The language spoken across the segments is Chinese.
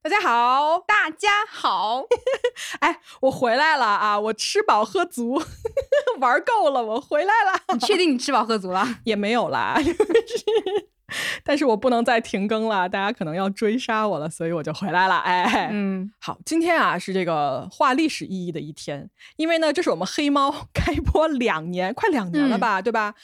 大家好，大家好，哎，我回来了啊！我吃饱喝足，玩够了，我回来了。你确定你吃饱喝足了？也没有啦，但是我不能再停更了，大家可能要追杀我了，所以我就回来了。哎，嗯，好，今天啊是这个画历史意义的一天，因为呢，这是我们黑猫开播两年，快两年了吧，对吧？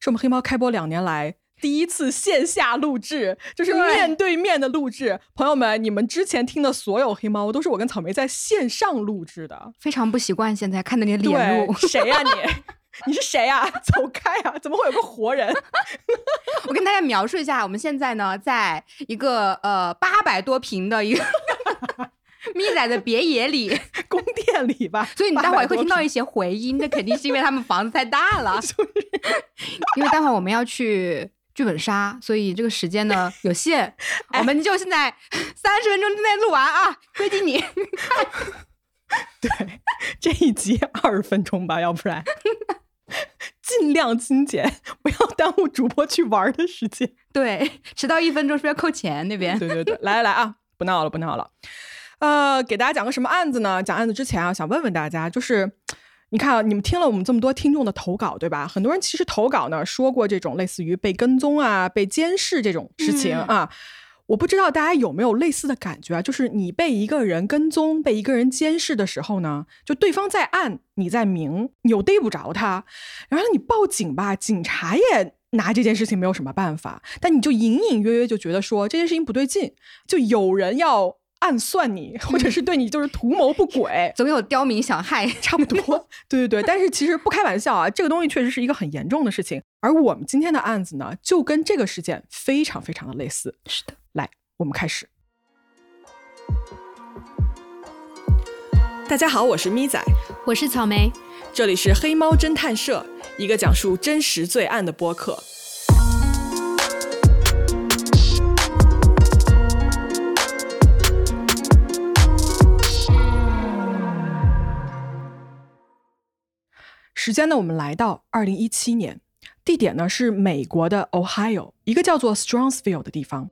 是我们黑猫开播两年来。第一次线下录制，就是面对面的录制。朋友们，你们之前听的所有黑猫都是我跟草莓在线上录制的，非常不习惯。现在看着你的脸录，谁呀你？你是谁呀？走开啊！怎么会有个活人？我跟大家描述一下，我们现在呢，在一个呃八百多平的一个 咪仔的别野里宫殿里吧。所以你待会儿会听到一些回音，那肯定是因为他们房子太大了。因为待会儿我们要去。剧本杀，所以这个时间呢 有限，我们就现在 三十分钟之内录完啊，规定你。对，这一集二十分钟吧，要不然尽量精简，不要耽误主播去玩的时间。对，迟到一分钟是不是要扣钱？那边。对对对，来来来啊，不闹了不闹了，呃，给大家讲个什么案子呢？讲案子之前啊，想问问大家，就是。你看啊，你们听了我们这么多听众的投稿，对吧？很多人其实投稿呢，说过这种类似于被跟踪啊、被监视这种事情啊。我不知道大家有没有类似的感觉啊？就是你被一个人跟踪、被一个人监视的时候呢，就对方在暗，你在明，你又逮不着他，然后你报警吧，警察也拿这件事情没有什么办法，但你就隐隐约约就觉得说这件事情不对劲，就有人要。暗算你，或者是对你就是图谋不轨，总有刁民想害，差不多。对对对，但是其实不开玩笑啊，这个东西确实是一个很严重的事情。而我们今天的案子呢，就跟这个事件非常非常的类似。是的，来，我们开始。大家好，我是咪仔，我是草莓，这里是黑猫侦探社，一个讲述真实罪案的播客。时间呢？我们来到二零一七年，地点呢是美国的 Ohio，一个叫做 Strongsville 的地方。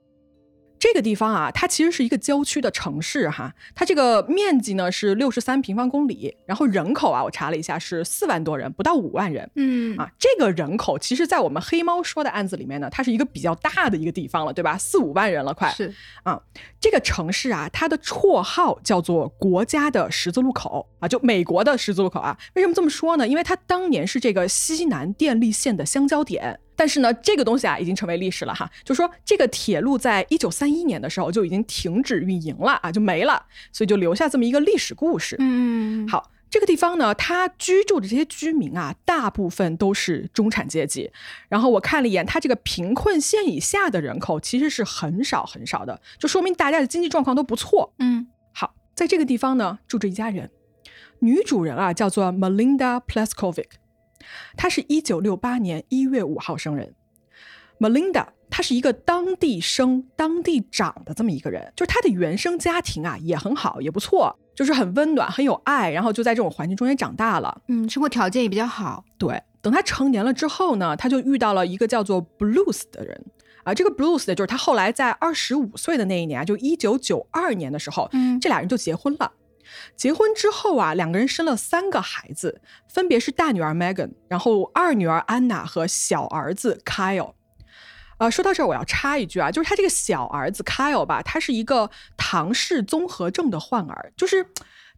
这个地方啊，它其实是一个郊区的城市哈，它这个面积呢是六十三平方公里，然后人口啊，我查了一下是四万多人，不到五万人。嗯啊，这个人口其实，在我们黑猫说的案子里面呢，它是一个比较大的一个地方了，对吧？四五万人了，快是啊。这个城市啊，它的绰号叫做“国家的十字路口”啊，就美国的十字路口啊。为什么这么说呢？因为它当年是这个西南电力线的相交点。但是呢，这个东西啊已经成为历史了哈。就说这个铁路在一九三一年的时候就已经停止运营了啊，就没了，所以就留下这么一个历史故事。嗯，好，这个地方呢，它居住的这些居民啊，大部分都是中产阶级。然后我看了一眼，它这个贫困线以下的人口其实是很少很少的，就说明大家的经济状况都不错。嗯，好，在这个地方呢，住着一家人，女主人啊叫做 Melinda Pleskovic。她是一九六八年一月五号生人，Melinda，她是一个当地生、当地长的这么一个人，就是她的原生家庭啊也很好，也不错，就是很温暖、很有爱，然后就在这种环境中间长大了，嗯，生活条件也比较好。对，等他成年了之后呢，他就遇到了一个叫做 Blues 的人啊，这个 Blues 的就是他后来在二十五岁的那一年啊，就一九九二年的时候，嗯，这俩人就结婚了。结婚之后啊，两个人生了三个孩子，分别是大女儿 Megan，然后二女儿安娜和小儿子 Kyle。呃，说到这儿，我要插一句啊，就是他这个小儿子 Kyle 吧，他是一个唐氏综合症的患儿，就是。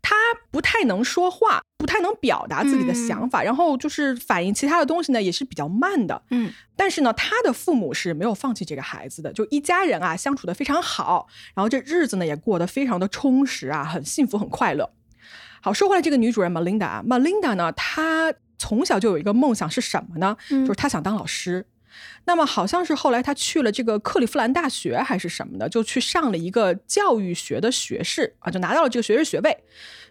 他不太能说话，不太能表达自己的想法，然后就是反映其他的东西呢，也是比较慢的。嗯，但是呢，他的父母是没有放弃这个孩子的，就一家人啊相处的非常好，然后这日子呢也过得非常的充实啊，很幸福，很快乐。好，说回来，这个女主人 Melinda 啊，Melinda 呢，她从小就有一个梦想是什么呢？就是她想当老师。那么好像是后来他去了这个克利夫兰大学还是什么的，就去上了一个教育学的学士啊，就拿到了这个学士学位。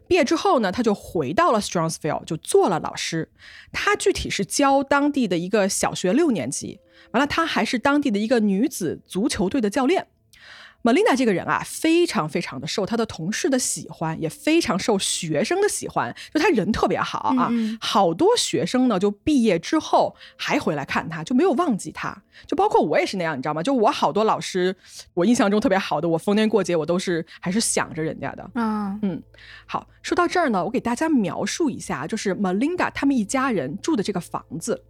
毕业之后呢，他就回到了 Strongsville，就做了老师。他具体是教当地的一个小学六年级。完了，他还是当地的一个女子足球队的教练。Melinda 这个人啊，非常非常的受他的同事的喜欢，也非常受学生的喜欢。就他人特别好啊，好多学生呢，就毕业之后还回来看他，就没有忘记他。就包括我也是那样，你知道吗？就我好多老师，我印象中特别好的，我逢年过节我都是还是想着人家的。啊，嗯，好，说到这儿呢，我给大家描述一下，就是 Melinda 他们一家人住的这个房子。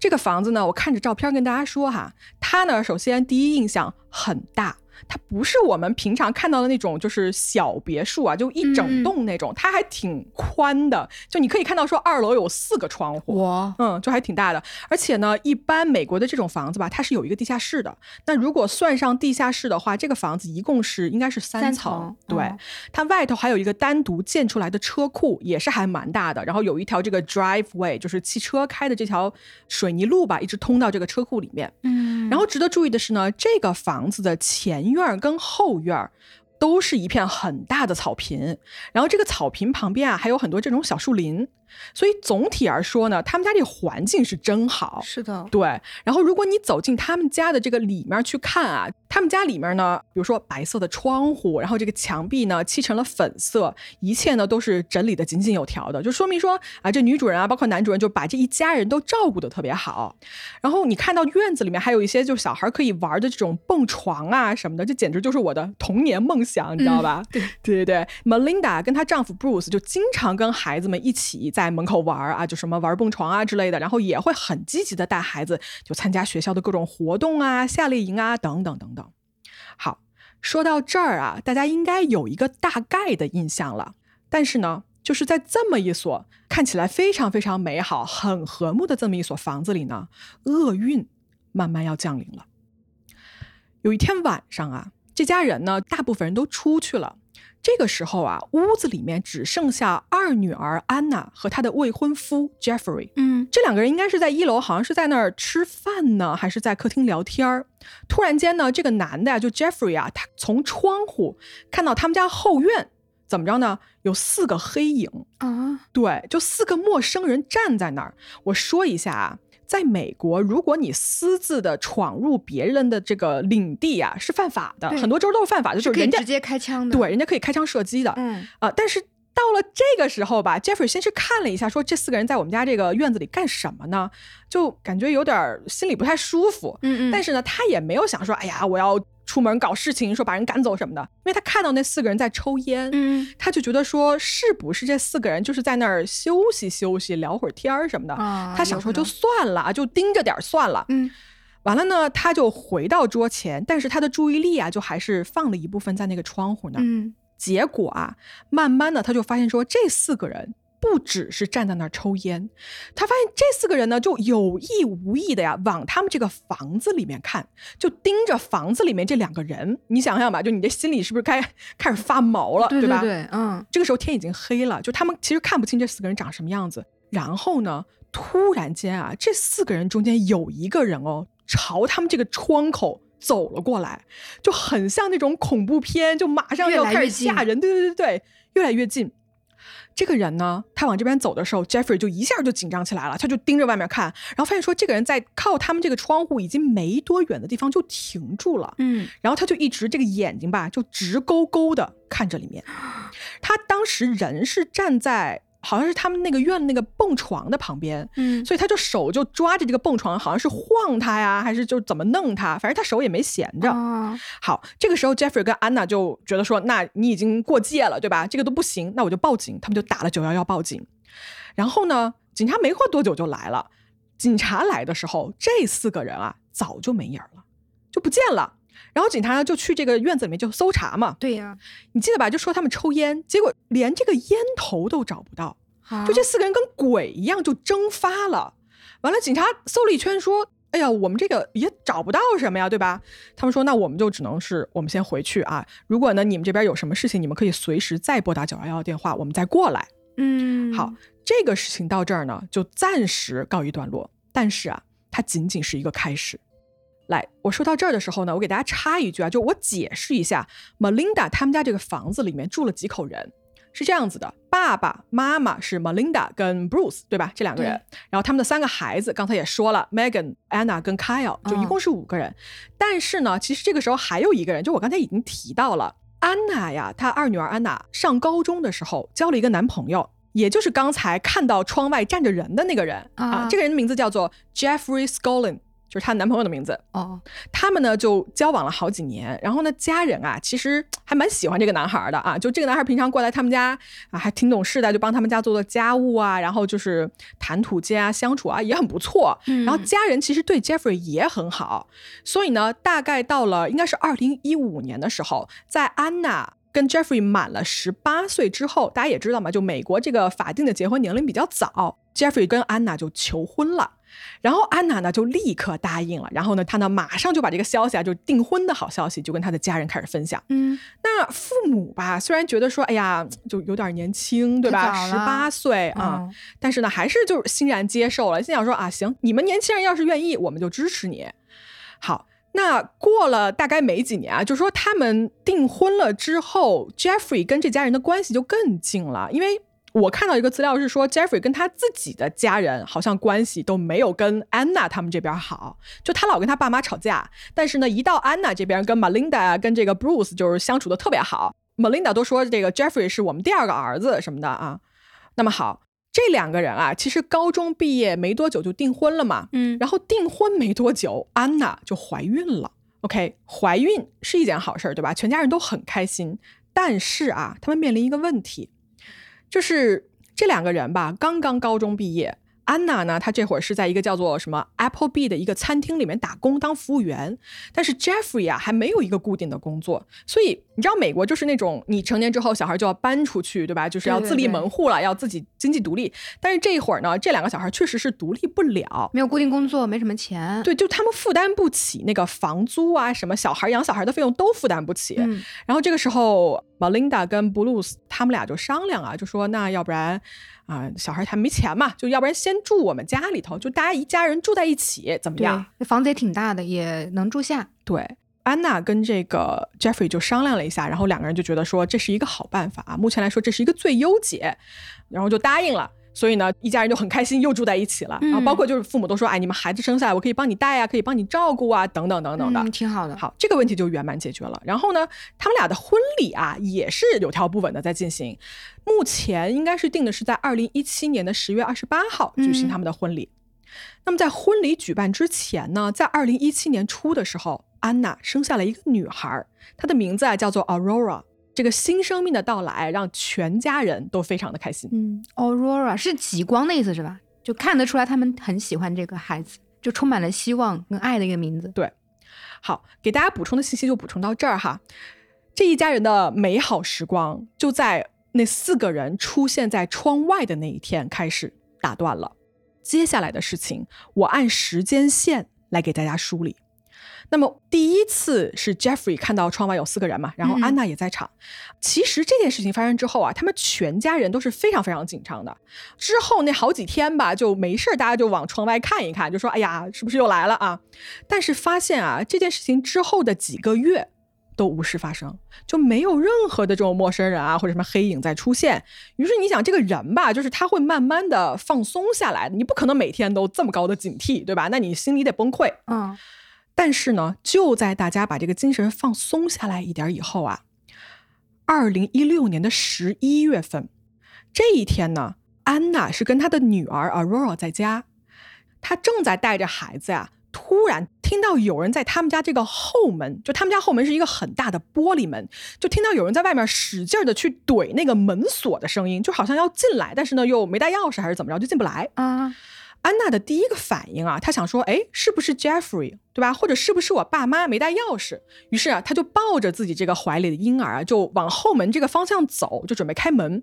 这个房子呢，我看着照片跟大家说哈，它呢，首先第一印象很大。它不是我们平常看到的那种，就是小别墅啊，就一整栋那种，它还挺宽的，就你可以看到说二楼有四个窗户，哇，嗯，就还挺大的。而且呢，一般美国的这种房子吧，它是有一个地下室的。那如果算上地下室的话，这个房子一共是应该是三层，对。它外头还有一个单独建出来的车库，也是还蛮大的。然后有一条这个 driveway，就是汽车开的这条水泥路吧，一直通到这个车库里面。嗯。然后值得注意的是呢，这个房子的前。院跟后院都是一片很大的草坪，然后这个草坪旁边啊还有很多这种小树林。所以总体而说呢，他们家这个环境是真好。是的，对。然后如果你走进他们家的这个里面去看啊，他们家里面呢，比如说白色的窗户，然后这个墙壁呢漆成了粉色，一切呢都是整理的井井有条的，就说明说啊，这女主人啊，包括男主人就把这一家人都照顾的特别好。然后你看到院子里面还有一些就小孩可以玩的这种蹦床啊什么的，这简直就是我的童年梦想，你知道吧？对对对对，Melinda 跟她丈夫 Bruce 就经常跟孩子们一起在。门口玩啊，就什么玩蹦床啊之类的，然后也会很积极的带孩子，就参加学校的各种活动啊、夏令营啊等等等等。好，说到这儿啊，大家应该有一个大概的印象了。但是呢，就是在这么一所看起来非常非常美好、很和睦的这么一所房子里呢，厄运慢慢要降临了。有一天晚上啊，这家人呢，大部分人都出去了。这个时候啊，屋子里面只剩下二女儿安娜和她的未婚夫 Jeffrey。嗯，这两个人应该是在一楼，好像是在那儿吃饭呢，还是在客厅聊天儿。突然间呢，这个男的呀，就 Jeffrey 啊，他从窗户看到他们家后院怎么着呢？有四个黑影啊，对，就四个陌生人站在那儿。我说一下啊。在美国，如果你私自的闯入别人的这个领地啊，是犯法的。很多州都是犯法的，就是人家直接开枪的。对，人家可以开枪射击的。嗯啊，但是到了这个时候吧，Jeffrey 先去看了一下，说这四个人在我们家这个院子里干什么呢？就感觉有点心里不太舒服。嗯嗯。但是呢，他也没有想说，哎呀，我要。出门搞事情，说把人赶走什么的，因为他看到那四个人在抽烟，嗯，他就觉得说是不是这四个人就是在那儿休息休息，聊会儿天儿什么的，他想说就算了，就盯着点算了，嗯，完了呢，他就回到桌前，但是他的注意力啊，就还是放了一部分在那个窗户那儿，嗯，结果啊，慢慢的他就发现说这四个人。不只是站在那儿抽烟，他发现这四个人呢，就有意无意的呀，往他们这个房子里面看，就盯着房子里面这两个人。你想想吧，就你这心里是不是该开始发毛了，对吧？对，嗯。这个时候天已经黑了，就他们其实看不清这四个人长什么样子。然后呢，突然间啊，这四个人中间有一个人哦，朝他们这个窗口走了过来，就很像那种恐怖片，就马上要开始吓人。对对对对，越来越近。这个人呢，他往这边走的时候，Jeffrey 就一下就紧张起来了，他就盯着外面看，然后发现说这个人在靠他们这个窗户已经没多远的地方就停住了，嗯，然后他就一直这个眼睛吧就直勾勾的看着里面，他当时人是站在。好像是他们那个院那个蹦床的旁边，嗯，所以他就手就抓着这个蹦床，好像是晃他呀，还是就怎么弄他，反正他手也没闲着。好，这个时候 Jeffrey 跟安娜就觉得说，那你已经过界了，对吧？这个都不行，那我就报警。他们就打了九幺幺报警。然后呢，警察没过多久就来了。警察来的时候，这四个人啊早就没影了，就不见了。然后警察呢就去这个院子里面就搜查嘛。对呀，你记得吧？就说他们抽烟，结果连这个烟头都找不到，就这四个人跟鬼一样就蒸发了。完了，警察搜了一圈，说：“哎呀，我们这个也找不到什么呀，对吧？”他们说：“那我们就只能是我们先回去啊。如果呢你们这边有什么事情，你们可以随时再拨打九幺幺电话，我们再过来。”嗯，好，这个事情到这儿呢就暂时告一段落。但是啊，它仅仅是一个开始。来，我说到这儿的时候呢，我给大家插一句啊，就我解释一下，Melinda 他们家这个房子里面住了几口人。是这样子的：爸爸妈妈是 Melinda 跟 Bruce，对吧？这两个人，然后他们的三个孩子，刚才也说了，Megan、Anna 跟 Kyle，就一共是五个人。但是呢，其实这个时候还有一个人，就我刚才已经提到了，安娜呀，她二女儿安娜上高中的时候交了一个男朋友，也就是刚才看到窗外站着人的那个人啊。这个人的名字叫做 Jeffrey Scollin。就是她男朋友的名字哦，他们呢就交往了好几年，然后呢家人啊其实 还蛮喜欢这个男孩的啊，就这个男孩平常过来他们家啊还挺懂事的，就帮他们家做做家务啊，然后就是谈吐间啊相处啊也很不错，然后家人其实对 Jeffrey 也很好，所以呢大概到了应该是二零一五年的时候，在安娜跟 Jeffrey 满了十八岁之后，大家也知道嘛，就美国这个法定的结婚年龄比较早，Jeffrey 跟安娜就求婚了。然后安娜呢就立刻答应了，然后呢，她呢马上就把这个消息啊，就订婚的好消息，就跟她的家人开始分享。嗯，那父母吧，虽然觉得说，哎呀，就有点年轻，对吧？十八岁啊，但是呢，还是就是欣然接受了，心想说啊，行，你们年轻人要是愿意，我们就支持你。好，那过了大概没几年啊，就说他们订婚了之后，Jeffrey 跟这家人的关系就更近了，因为。我看到一个资料是说，Jeffrey 跟他自己的家人好像关系都没有跟安娜他们这边好，就他老跟他爸妈吵架，但是呢，一到安娜这边跟 Melinda 啊跟这个 Bruce 就是相处的特别好，Melinda 都说这个 Jeffrey 是我们第二个儿子什么的啊。那么好，这两个人啊，其实高中毕业没多久就订婚了嘛，嗯，然后订婚没多久，安娜就怀孕了。OK，怀孕是一件好事儿，对吧？全家人都很开心，但是啊，他们面临一个问题。就是这两个人吧，刚刚高中毕业。安娜呢？她这会儿是在一个叫做什么 Apple B 的一个餐厅里面打工当服务员。但是 Jeffrey 啊，还没有一个固定的工作。所以你知道，美国就是那种你成年之后，小孩就要搬出去，对吧？就是要自立门户了，要自己经济独立。但是这一会儿呢，这两个小孩确实是独立不了，没有固定工作，没什么钱。对，就他们负担不起那个房租啊，什么小孩养小孩的费用都负担不起。然后这个时候，Melinda 跟 Blues 他们俩就商量啊，就说那要不然。啊，小孩他没钱嘛，就要不然先住我们家里头，就大家一家人住在一起，怎么样？那房子也挺大的，也能住下。对，安娜跟这个 Jeffrey 就商量了一下，然后两个人就觉得说这是一个好办法啊，目前来说这是一个最优解，然后就答应了。所以呢，一家人就很开心，又住在一起了。然后包括就是父母都说，哎，你们孩子生下来，我可以帮你带啊，可以帮你照顾啊，等等等等的，挺好的。好，这个问题就圆满解决了。然后呢，他们俩的婚礼啊，也是有条不紊的在进行。目前应该是定的是在二零一七年的十月二十八号举行他们的婚礼。那么在婚礼举办之前呢，在二零一七年初的时候，安娜生下了一个女孩，她的名字啊叫做 Aurora。这个新生命的到来让全家人都非常的开心。嗯，Aurora 是极光的意思是吧？就看得出来他们很喜欢这个孩子，就充满了希望跟爱的一个名字。对，好，给大家补充的信息就补充到这儿哈。这一家人的美好时光就在那四个人出现在窗外的那一天开始打断了。接下来的事情，我按时间线来给大家梳理。那么第一次是 Jeffrey 看到窗外有四个人嘛，然后安娜也在场。其实这件事情发生之后啊，他们全家人都是非常非常紧张的。之后那好几天吧，就没事儿大家就往窗外看一看，就说：“哎呀，是不是又来了啊？”但是发现啊，这件事情之后的几个月都无事发生，就没有任何的这种陌生人啊或者什么黑影在出现。于是你想，这个人吧，就是他会慢慢的放松下来，你不可能每天都这么高的警惕，对吧？那你心里得崩溃。嗯。但是呢，就在大家把这个精神放松下来一点以后啊，二零一六年的十一月份，这一天呢，安娜是跟她的女儿 Aurora 在家，她正在带着孩子呀，突然听到有人在他们家这个后门，就他们家后门是一个很大的玻璃门，就听到有人在外面使劲的去怼那个门锁的声音，就好像要进来，但是呢又没带钥匙还是怎么着，就进不来啊。安娜的第一个反应啊，她想说，哎，是不是 Jeffrey，对吧？或者是不是我爸妈没带钥匙？于是啊，她就抱着自己这个怀里的婴儿啊，就往后门这个方向走，就准备开门。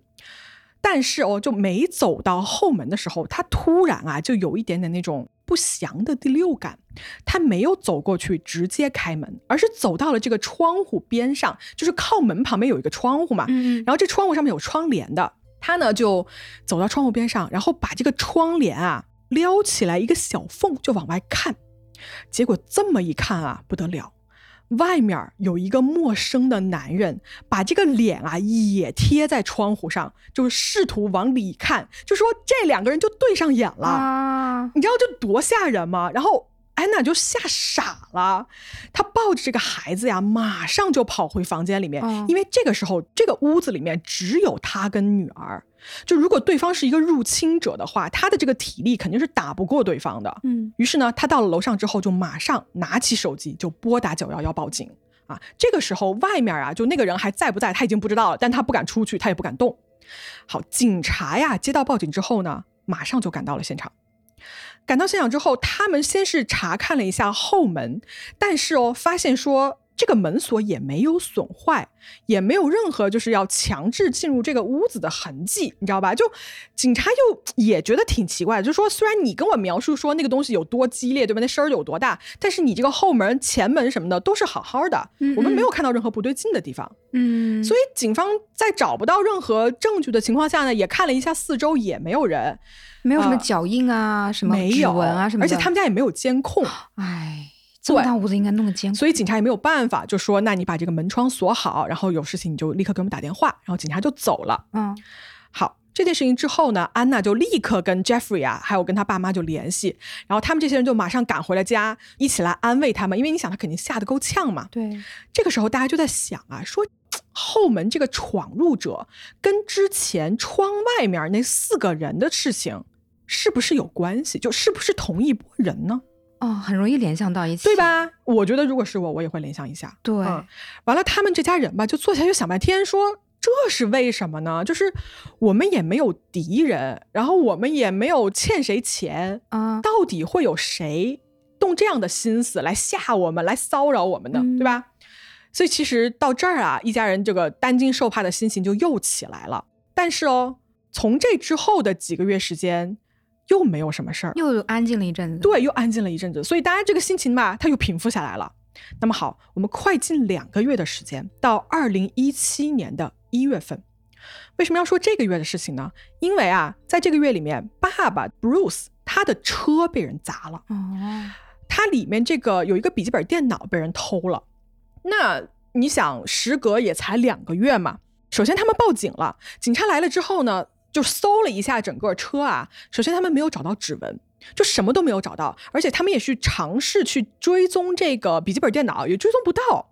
但是哦，就没走到后门的时候，她突然啊，就有一点点那种不祥的第六感。她没有走过去直接开门，而是走到了这个窗户边上，就是靠门旁边有一个窗户嘛。嗯。然后这窗户上面有窗帘的，她呢就走到窗户边上，然后把这个窗帘啊。撩起来一个小缝就往外看，结果这么一看啊，不得了，外面有一个陌生的男人，把这个脸啊也贴在窗户上，就是试图往里看，就说这两个人就对上眼了，你知道这多吓人吗？然后。安娜就吓傻了，她抱着这个孩子呀，马上就跑回房间里面，因为这个时候这个屋子里面只有她跟女儿。就如果对方是一个入侵者的话，她的这个体力肯定是打不过对方的。嗯，于是呢，她到了楼上之后，就马上拿起手机就拨打九幺幺报警。啊，这个时候外面啊，就那个人还在不在，他已经不知道了，但他不敢出去，他也不敢动。好，警察呀接到报警之后呢，马上就赶到了现场。赶到现场之后，他们先是查看了一下后门，但是哦，发现说这个门锁也没有损坏，也没有任何就是要强制进入这个屋子的痕迹，你知道吧？就警察又也觉得挺奇怪，就说虽然你跟我描述说那个东西有多激烈，对吧？那声儿有多大，但是你这个后门、前门什么的都是好好的，我们没有看到任何不对劲的地方。嗯，所以警方在找不到任何证据的情况下呢，也看了一下四周，也没有人。没有什么脚印啊，什么指纹啊，什么，而且他们家也没有监控。哎，这么大屋子应该弄个监控，所以警察也没有办法，就说那你把这个门窗锁好，然后有事情你就立刻给我们打电话，然后警察就走了。嗯，好，这件事情之后呢，安娜就立刻跟 Jeffrey 啊，还有跟他爸妈就联系，然后他们这些人就马上赶回了家，一起来安慰他们，因为你想他肯定吓得够呛嘛。对，这个时候大家就在想啊，说后门这个闯入者跟之前窗外面那四个人的事情。是不是有关系？就是不是同一波人呢？哦，很容易联想到一起，对吧？我觉得如果是我，我也会联想一下。对，完了，他们这家人吧，就坐下来就想半天，说这是为什么呢？就是我们也没有敌人，然后我们也没有欠谁钱啊，到底会有谁动这样的心思来吓我们、来骚扰我们呢？对吧？所以其实到这儿啊，一家人这个担惊受怕的心情就又起来了。但是哦，从这之后的几个月时间。又没有什么事儿，又安静了一阵子。对，又安静了一阵子，所以大家这个心情吧，它又平复下来了。那么好，我们快进两个月的时间，到二零一七年的一月份。为什么要说这个月的事情呢？因为啊，在这个月里面，爸爸 Bruce 他的车被人砸了。哦，他里面这个有一个笔记本电脑被人偷了。那你想，时隔也才两个月嘛。首先他们报警了，警察来了之后呢？就搜了一下整个车啊，首先他们没有找到指纹，就什么都没有找到，而且他们也去尝试去追踪这个笔记本电脑，也追踪不到，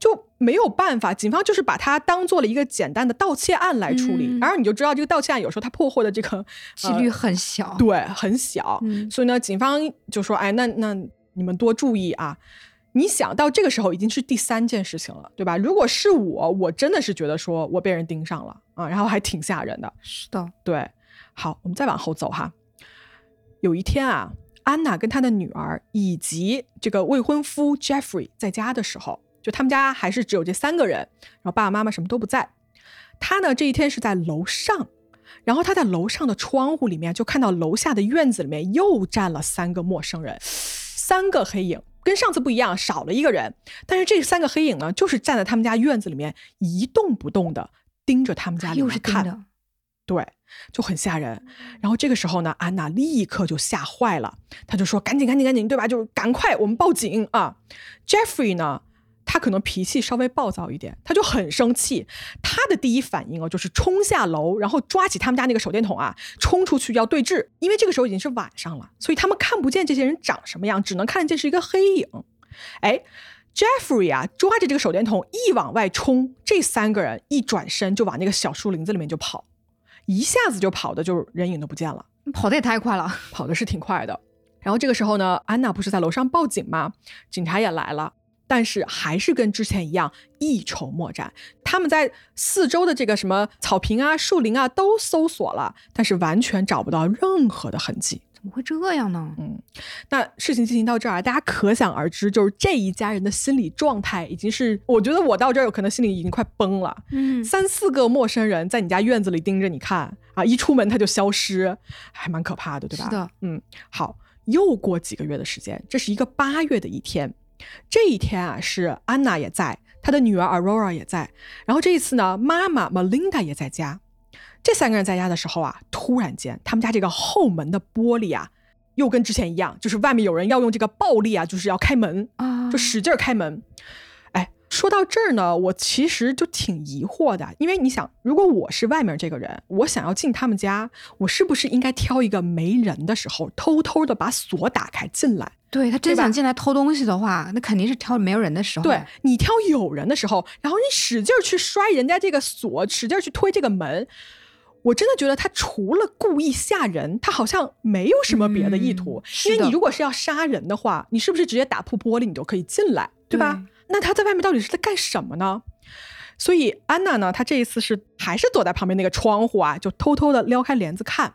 就没有办法。警方就是把它当做了一个简单的盗窃案来处理，然后你就知道这个盗窃案有时候它破获的这个几率很小，对，很小。所以呢，警方就说：“哎，那那你们多注意啊。”你想到这个时候已经是第三件事情了，对吧？如果是我，我真的是觉得说我被人盯上了啊，然后还挺吓人的。是的，对。好，我们再往后走哈。有一天啊，安娜跟她的女儿以及这个未婚夫 Jeffrey 在家的时候，就他们家还是只有这三个人，然后爸爸妈妈什么都不在。他呢这一天是在楼上，然后他在楼上的窗户里面就看到楼下的院子里面又站了三个陌生人，三个黑影。跟上次不一样，少了一个人，但是这三个黑影呢，就是站在他们家院子里面一动不动的盯着他们家里面看，对，就很吓人。然后这个时候呢，安娜立刻就吓坏了，她就说：“赶紧，赶紧，赶紧，对吧？就是赶快，我们报警啊！”Jeffrey 呢？他可能脾气稍微暴躁一点，他就很生气。他的第一反应哦，就是冲下楼，然后抓起他们家那个手电筒啊，冲出去要对峙。因为这个时候已经是晚上了，所以他们看不见这些人长什么样，只能看见是一个黑影。哎，Jeffrey 啊，抓着这个手电筒一往外冲，这三个人一转身就往那个小树林子里面就跑，一下子就跑的就人影都不见了，跑的也太快了，跑的是挺快的。然后这个时候呢，安娜不是在楼上报警吗？警察也来了。但是还是跟之前一样一筹莫展。他们在四周的这个什么草坪啊、树林啊都搜索了，但是完全找不到任何的痕迹。怎么会这样呢？嗯，那事情进行到这儿啊，大家可想而知，就是这一家人的心理状态已经是，我觉得我到这儿有可能心里已经快崩了。嗯，三四个陌生人在你家院子里盯着你看啊，一出门他就消失，还蛮可怕的，对吧？是的。嗯，好，又过几个月的时间，这是一个八月的一天。这一天啊，是安娜也在，她的女儿 Aurora 也在，然后这一次呢，妈妈 Melinda 也在家。这三个人在家的时候啊，突然间，他们家这个后门的玻璃啊，又跟之前一样，就是外面有人要用这个暴力啊，就是要开门啊，就使劲开门。说到这儿呢，我其实就挺疑惑的，因为你想，如果我是外面这个人，我想要进他们家，我是不是应该挑一个没人的时候，偷偷的把锁打开进来？对他真想进来偷东西的话，那肯定是挑没有人的时候。对你挑有人的时候，然后你使劲去摔人家这个锁，使劲去推这个门，我真的觉得他除了故意吓人，他好像没有什么别的意图。因为你如果是要杀人的话，你是不是直接打破玻璃，你就可以进来，对吧？那他在外面到底是在干什么呢？所以安娜呢，她这一次是还是躲在旁边那个窗户啊，就偷偷的撩开帘子看。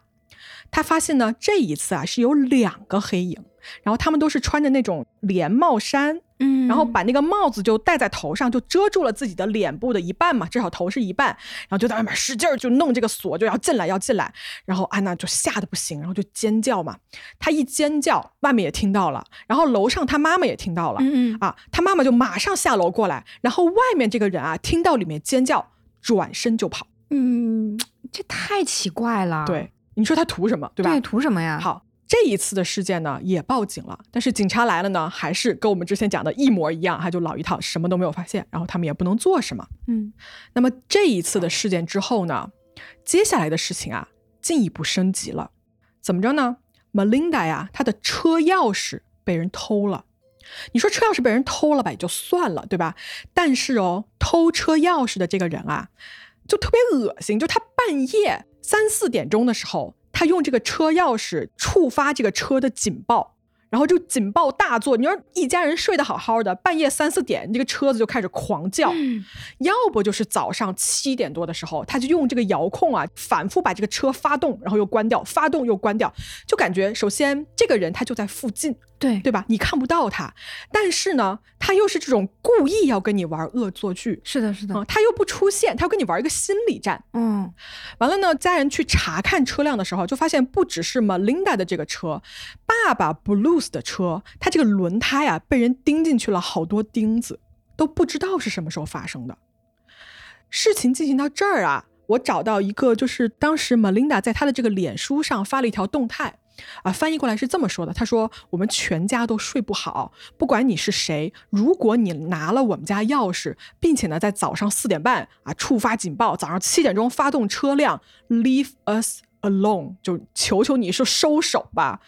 她发现呢，这一次啊是有两个黑影，然后他们都是穿着那种连帽衫。嗯，然后把那个帽子就戴在头上，就遮住了自己的脸部的一半嘛，至少头是一半。然后就在外面使劲儿就弄这个锁，就要进来，要进来。然后安娜就吓得不行，然后就尖叫嘛。她一尖叫，外面也听到了，然后楼上她妈妈也听到了。嗯啊，她妈妈就马上下楼过来，然后外面这个人啊听到里面尖叫，转身就跑。嗯，这太奇怪了。对，你说他图什么？对吧？对，图什么呀？好。这一次的事件呢，也报警了，但是警察来了呢，还是跟我们之前讲的一模一样，他，就老一套，什么都没有发现，然后他们也不能做什么。嗯，那么这一次的事件之后呢，接下来的事情啊，进一步升级了，怎么着呢？Melinda 呀，她的车钥匙被人偷了。你说车钥匙被人偷了吧，也就算了，对吧？但是哦，偷车钥匙的这个人啊，就特别恶心，就他半夜三四点钟的时候。他用这个车钥匙触发这个车的警报，然后就警报大作。你说一家人睡得好好的，半夜三四点，这个车子就开始狂叫。要不就是早上七点多的时候，他就用这个遥控啊，反复把这个车发动，然后又关掉，发动又关掉，就感觉首先这个人他就在附近。对对吧？你看不到他，但是呢，他又是这种故意要跟你玩恶作剧。是的，是的，他又不出现，他要跟你玩一个心理战。嗯，完了呢，家人去查看车辆的时候，就发现不只是 Melinda 的这个车，爸爸 Blues 的车，他这个轮胎啊被人钉进去了好多钉子，都不知道是什么时候发生的。事情进行到这儿啊，我找到一个，就是当时 Melinda 在他的这个脸书上发了一条动态。啊，翻译过来是这么说的：“他说我们全家都睡不好，不管你是谁，如果你拿了我们家钥匙，并且呢在早上四点半啊触发警报，早上七点钟发动车辆，leave us alone，就求求你说收手吧。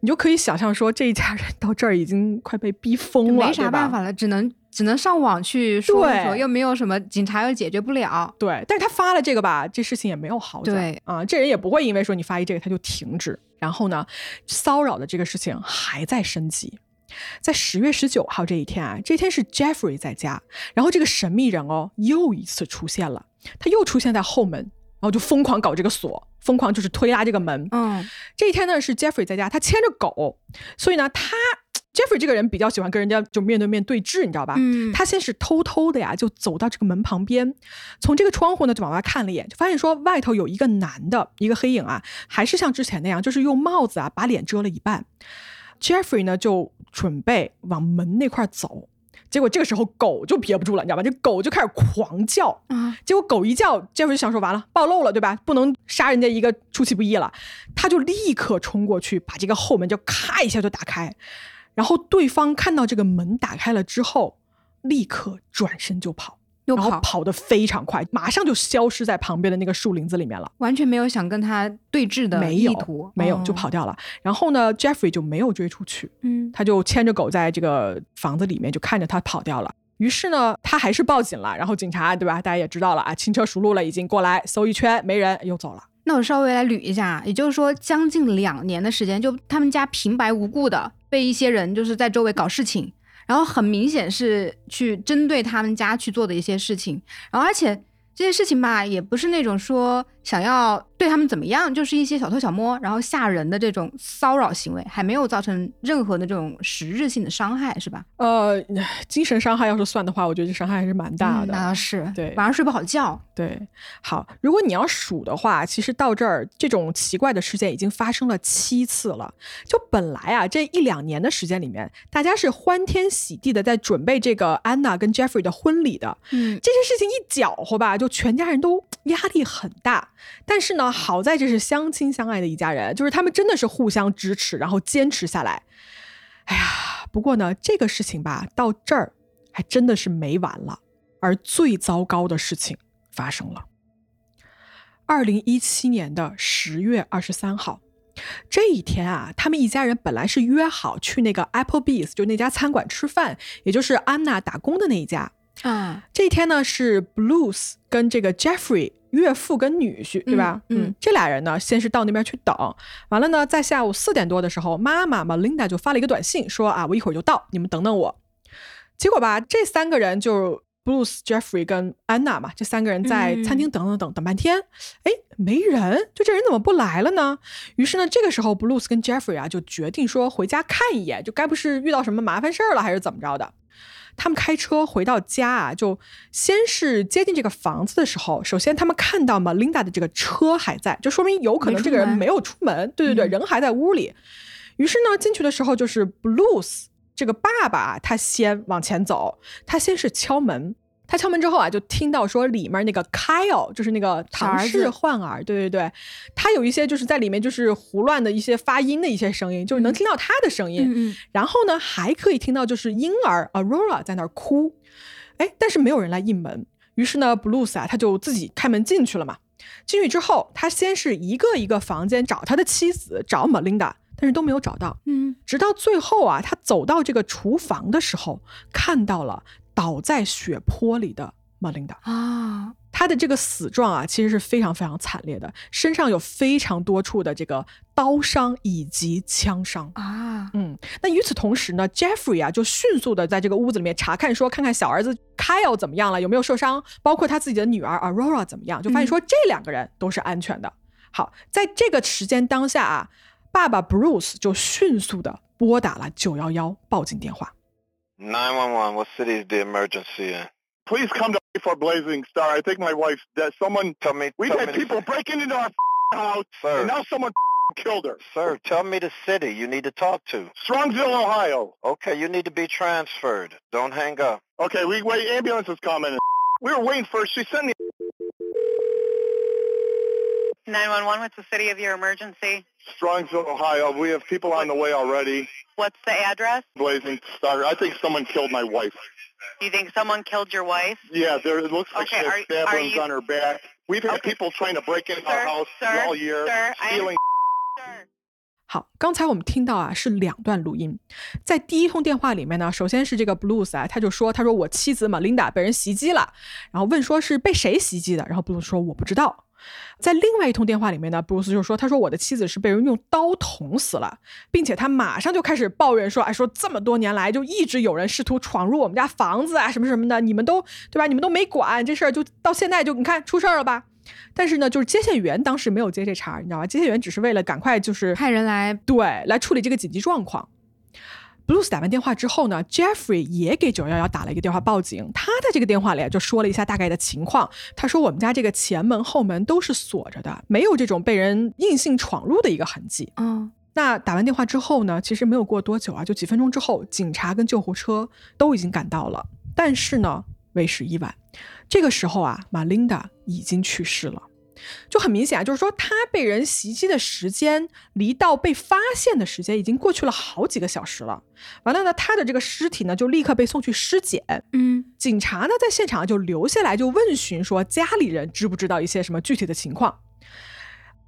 你就可以想象说这一家人到这儿已经快被逼疯了，没啥办法了，只能。”只能上网去说一说，又没有什么警察又解决不了。对，但是他发了这个吧，这事情也没有好转。对啊，这人也不会因为说你发一这个他就停止。然后呢，骚扰的这个事情还在升级。在十月十九号这一天啊，这天是 Jeffrey 在家，然后这个神秘人哦又一次出现了，他又出现在后门，然后就疯狂搞这个锁，疯狂就是推拉这个门。嗯，这一天呢是 Jeffrey 在家，他牵着狗，所以呢他。Jeffrey 这个人比较喜欢跟人家就面对面对峙，你知道吧？嗯，他先是偷偷的呀，就走到这个门旁边，从这个窗户呢就往外看了一眼，就发现说外头有一个男的，一个黑影啊，还是像之前那样，就是用帽子啊把脸遮了一半。Jeffrey 呢就准备往门那块走，结果这个时候狗就憋不住了，你知道吧？这狗就开始狂叫啊！结果狗一叫，Jeffrey 就想说完了，暴露了，对吧？不能杀人家一个出其不意了，他就立刻冲过去，把这个后门就咔一下就打开。然后对方看到这个门打开了之后，立刻转身就跑，然后跑得非常快，马上就消失在旁边的那个树林子里面了，完全没有想跟他对峙的意图，没有就跑掉了。然后呢，Jeffrey 就没有追出去，嗯，他就牵着狗在这个房子里面，就看着他跑掉了。于是呢，他还是报警了，然后警察对吧？大家也知道了啊，轻车熟路了，已经过来搜一圈，没人，又走了。那我稍微来捋一下，也就是说，将近两年的时间，就他们家平白无故的被一些人就是在周围搞事情，然后很明显是去针对他们家去做的一些事情，然后而且。这些事情吧，也不是那种说想要对他们怎么样，就是一些小偷小摸，然后吓人的这种骚扰行为，还没有造成任何的这种实质性的伤害，是吧？呃，精神伤害要是算的话，我觉得这伤害还是蛮大的。那是，对，晚上睡不好觉。对，好，如果你要数的话，其实到这儿这种奇怪的事件已经发生了七次了。就本来啊，这一两年的时间里面，大家是欢天喜地的在准备这个安娜跟 Jeffrey 的婚礼的。嗯，这些事情一搅和吧，就。全家人都压力很大，但是呢，好在这是相亲相爱的一家人，就是他们真的是互相支持，然后坚持下来。哎呀，不过呢，这个事情吧，到这儿还真的是没完了。而最糟糕的事情发生了。二零一七年的十月二十三号，这一天啊，他们一家人本来是约好去那个 Applebee's，就那家餐馆吃饭，也就是安娜打工的那一家。啊，这一天呢是 Blues 跟这个 Jeffrey 岳父跟女婿，对吧？嗯，这俩人呢先是到那边去等，完了呢，在下午四点多的时候，妈妈 Melinda 就发了一个短信说啊，我一会儿就到，你们等等我。结果吧，这三个人就。Bruce、Jeffrey 跟安娜嘛，这三个人在餐厅等等等等半天，哎，没人，就这人怎么不来了呢？于是呢，这个时候 Bruce 跟 Jeffrey 啊就决定说回家看一眼，就该不是遇到什么麻烦事儿了，还是怎么着的？他们开车回到家啊，就先是接近这个房子的时候，首先他们看到 Melinda 的这个车还在，就说明有可能这个人没有出门。对对对，人还在屋里。于是呢，进去的时候就是 Blues。这个爸爸他先往前走，他先是敲门，他敲门之后啊，就听到说里面那个 Kyle 就是那个唐氏患儿，对对对，他有一些就是在里面就是胡乱的一些发音的一些声音，就是能听到他的声音，嗯。然后呢还可以听到就是婴儿 Aurora 在那儿哭，哎，但是没有人来应门，于是呢 Blues 啊他就自己开门进去了嘛，进去之后他先是一个一个房间找他的妻子，找 Melinda。但是都没有找到，嗯，直到最后啊，他走到这个厨房的时候，看到了倒在血泊里的 Melinda 啊，他的这个死状啊，其实是非常非常惨烈的，身上有非常多处的这个刀伤以及枪伤啊，嗯，那与此同时呢，Jeffrey 啊就迅速的在这个屋子里面查看，说看看小儿子 Kyle 怎么样了，有没有受伤，包括他自己的女儿 Aurora 怎么样，就发现说这两个人都是安全的。好，在这个时间当下啊。爸爸 Bruce 就迅速的拨打了九幺幺报警电话。Nine one one, what city is the emergency in? Please come to for Blazing Star. I think my wife's dead. Someone tell me. We've tell had me people breaking into our house, Sir. and now someone killed her. Sir, tell me the city you need to talk to. Strongsville, Ohio. Okay, you need to be transferred. Don't hang up. Okay, we wait. Ambulance is coming. We were waiting for. She sent me. 911, what's the city of your emergency? Strongsville, Ohio. We have people on the way already. What's the address? Blazing Star. I think someone killed my wife. You think someone killed your wife? Yeah, there it looks like Okay, she has are- stab are wounds you- on her back. We've had Okay. people trying to break into our Sir, house sir, all year, sir, I stealing. Sir. 好，刚才我们听到啊是两段录音，在第一通电话里面呢，首先是这个 Blues 啊，他就说，他说我妻子 Melinda 被人袭击了，然后问说是被谁袭击的，然后 Blues 说我不知道。 在另外一通电话里面呢，布鲁斯就说：“他说我的妻子是被人用刀捅死了，并且他马上就开始抱怨说，哎，说这么多年来就一直有人试图闯入我们家房子啊，什么什么的，你们都对吧？你们都没管这事儿，就到现在就你看出事儿了吧？但是呢，就是接线员当时没有接这茬，你知道吧？接线员只是为了赶快就是派人来对来处理这个紧急状况。” Blues 打完电话之后呢，Jeffrey 也给九幺幺打了一个电话报警。他在这个电话里就说了一下大概的情况。他说：“我们家这个前门后门都是锁着的，没有这种被人硬性闯入的一个痕迹。”嗯，那打完电话之后呢，其实没有过多久啊，就几分钟之后，警察跟救护车都已经赶到了。但是呢，为时已晚。这个时候啊，玛琳达已经去世了。就很明显啊，就是说他被人袭击的时间，离到被发现的时间已经过去了好几个小时了。完了呢，他的这个尸体呢，就立刻被送去尸检。嗯，警察呢，在现场就留下来，就问询说家里人知不知道一些什么具体的情况。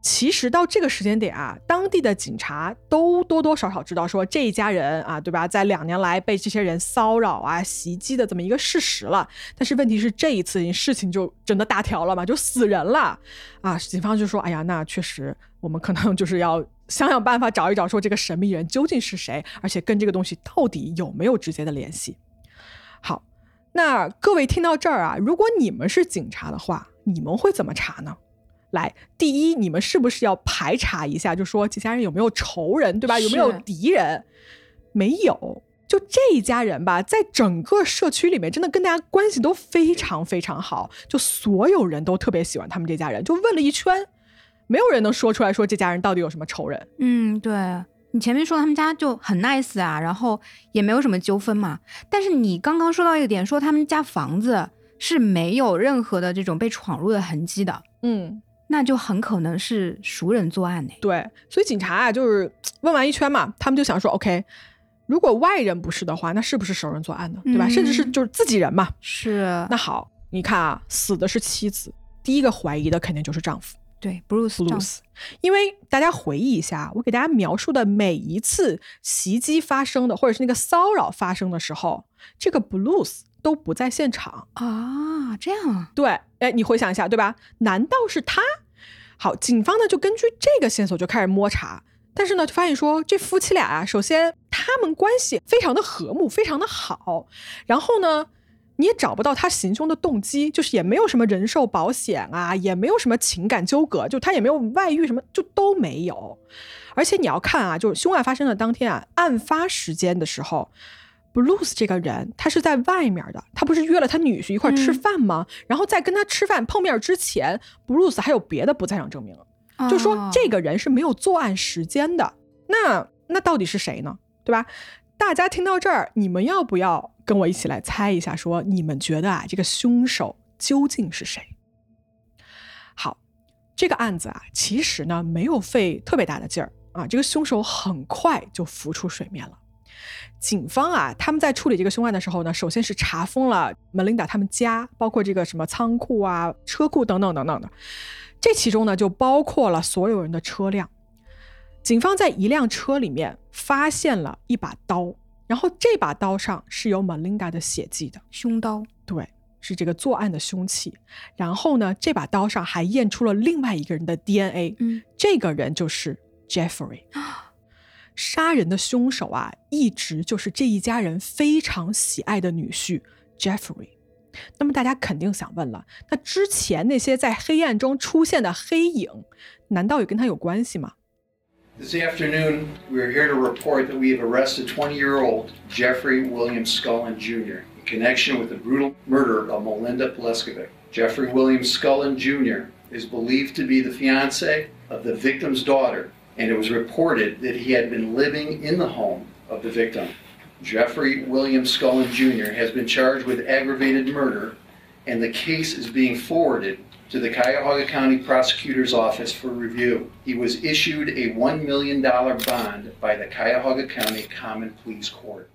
其实到这个时间点啊，当地的警察都多多少少知道说这一家人啊，对吧，在两年来被这些人骚扰啊、袭击的这么一个事实了。但是问题是，这一次事情就真的大条了嘛，就死人了啊！警方就说：“哎呀，那确实，我们可能就是要想想办法找一找，说这个神秘人究竟是谁，而且跟这个东西到底有没有直接的联系。”好，那各位听到这儿啊，如果你们是警察的话，你们会怎么查呢？来，第一，你们是不是要排查一下，就说这家人有没有仇人，对吧？有没有敌人？没有，就这一家人吧，在整个社区里面，真的跟大家关系都非常非常好，就所有人都特别喜欢他们这家人。就问了一圈，没有人能说出来说这家人到底有什么仇人。嗯，对你前面说他们家就很 nice 啊，然后也没有什么纠纷嘛。但是你刚刚说到一个点，说他们家房子是没有任何的这种被闯入的痕迹的。嗯。那就很可能是熟人作案呢。对，所以警察啊，就是 问完一圈嘛，他们就想说，OK，如果外人不是的话，那是不是熟人作案呢？对吧？嗯甚至是就是自己人嘛。是那好，你看啊，死的是妻子，第一个怀疑的肯定就是丈夫对 Bruce 丈夫 Blues，因为大家回忆一下，我给大家描述的每一次袭击发生的，或者是那个骚扰发生的时候，这个 Blues 都不在现场。啊，这样啊，对，哎，你回想一下，对吧？难道是他？好，警方呢就根据这个线索就开始摸查，但是呢就发现说这夫妻俩啊，首先他们关系非常的和睦，非常的好，然后呢。你也找不到他行凶的动机，就是也没有什么人寿保险啊，也没有什么情感纠葛，就他也没有外遇什么，就都没有。而且你要看啊，就是凶案发生的当天啊，案发时间的时候，Blues 这个人他是在外面的，他不是约了他女婿一块吃饭吗？然后在跟他吃饭碰面之前，Blues 还有别的不在场证明，就说哦这个人是没有作案时间的。那那到底是谁呢？对吧？大家听到这儿，你们要不要跟我一起来猜一下说你们觉得啊，这个凶手究竟是谁？好，这个案子啊，其实呢没有费特别大的劲儿啊，这个凶手很快就浮出水面了。警方啊，他们在处理这个凶案的时候呢，首先是查封了 Melinda 他们家，包括这个什么仓库啊、车库等等等等的。这其中呢，就包括了所有人的车辆。警方在一辆车里面发现了一把刀，然后这把刀上是有 Melinda 的血迹的，凶刀，对，是这个作案的凶器。然后呢，这把刀上还验出了另外一个人的 DNA，嗯，这个人就是 Jeffrey。杀人的凶手啊，一直就是这一家人非常喜爱的女婿 Jeffrey。那么大家肯定想问了，那之前那些在黑暗中出现的黑影，难道也跟他有关系吗？ This afternoon, we are here to report that we have arrested 20 year old Jeffrey William Scullin Jr. in connection with the brutal murder of Melinda Pleskovic. Jeffrey William Scullin Jr. is believed to be the fiance of the victim's daughter, and it was reported that he had been living in the home of the victim. Jeffrey William Scullin Jr. has been charged with aggravated murder, and the case is being forwarded to the Cuyahoga County Prosecutor's Office for review. He was issued a $1 million bond by the Cuyahoga County Common Pleas Court.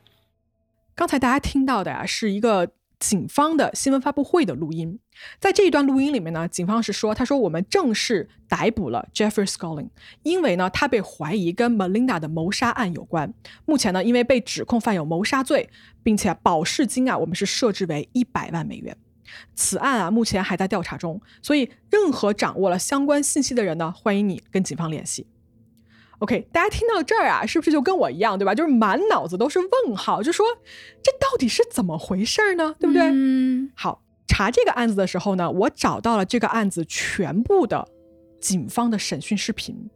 刚才大家听到的呀，是一个 警方的新闻发布会的录音。在这一段录音里面呢，警方是说，他说我们正式逮捕了 Jeffrey Scolling，因为呢，他被怀疑跟 Melinda 的谋杀案有关。目前呢，因为被指控犯有谋杀罪，并且保释金啊，我们是设置为一百万美元。此案啊，目前还在调查中，所以任何掌握了相关信息的人呢，欢迎你跟警方联系。OK，大家听到这儿啊，是不是就跟我一样，对吧？就是满脑子都是问号，就说这到底是怎么回事儿呢？对不对？嗯，好，查这个案子的时候呢，我找到了这个案子全部的警方的审讯视频。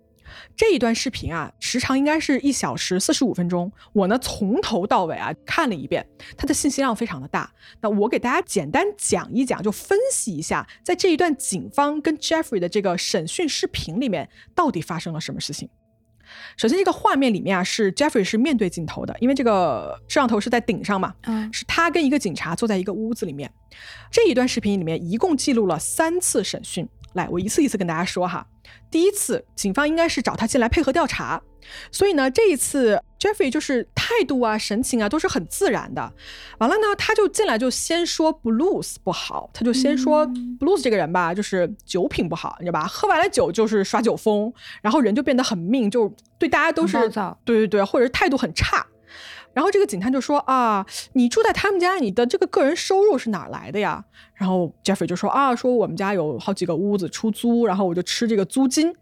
这一段视频啊，时长应该是一小时四十五分钟。我呢从头到尾啊看了一遍，它的信息量非常的大。那我给大家简单讲一讲，就分析一下，在这一段警方跟 Jeffrey 的这个审讯视频里面，到底发生了什么事情。首先，这个画面里面啊，是 Jeffrey 是面对镜头的，因为这个摄像头是在顶上嘛，嗯是他跟一个警察坐在一个屋子里面。这一段视频里面一共记录了三次审讯，来，我一次一次跟大家说哈。第一次，警方应该是找他进来配合调查，所以呢，这一次 Jeffrey 就是态度啊、神情啊都是很自然的。完了呢，他就进来就先说 Blues 不好，他就先说 Blues 这个人吧，就是酒品不好，你知道吧？喝完了酒就是耍酒疯，然后人就变得很命，就对大家都是对对对，或者是态度很差。然后这个警探就说啊，你住在他们家，你的这个个人收入是哪来的呀？然后 Jeffrey 就说啊，说我们家有好几个屋子出租，然后我就吃这个租金。